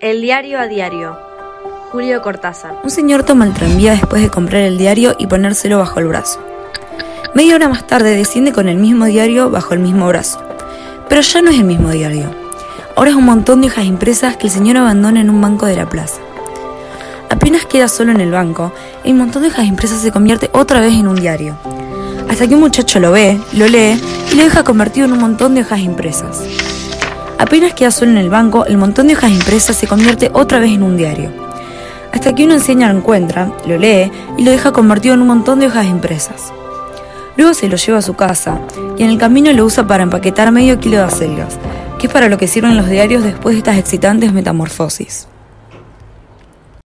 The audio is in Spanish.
El diario a diario. Julio Cortázar. Un señor toma el tranvía después de comprar el diario y ponérselo bajo el brazo. Media hora más tarde desciende con el mismo diario bajo el mismo brazo. Pero ya no es el mismo diario. Ahora es un montón de hojas impresas que el señor abandona en un banco de la plaza. Apenas queda solo en el banco, el montón de hojas impresas se convierte otra vez en un diario. Hasta que un muchacho lo ve, lo lee y lo deja convertido en un montón de hojas impresas. Apenas queda solo en el banco, el montón de hojas impresas se convierte otra vez en un diario. Hasta que una enseña lo encuentra, lo lee y lo deja convertido en un montón de hojas impresas. Luego se lo lleva a su casa y en el camino lo usa para empaquetar medio kilo de acelgas, que es para lo que sirven los diarios después de estas excitantes metamorfosis.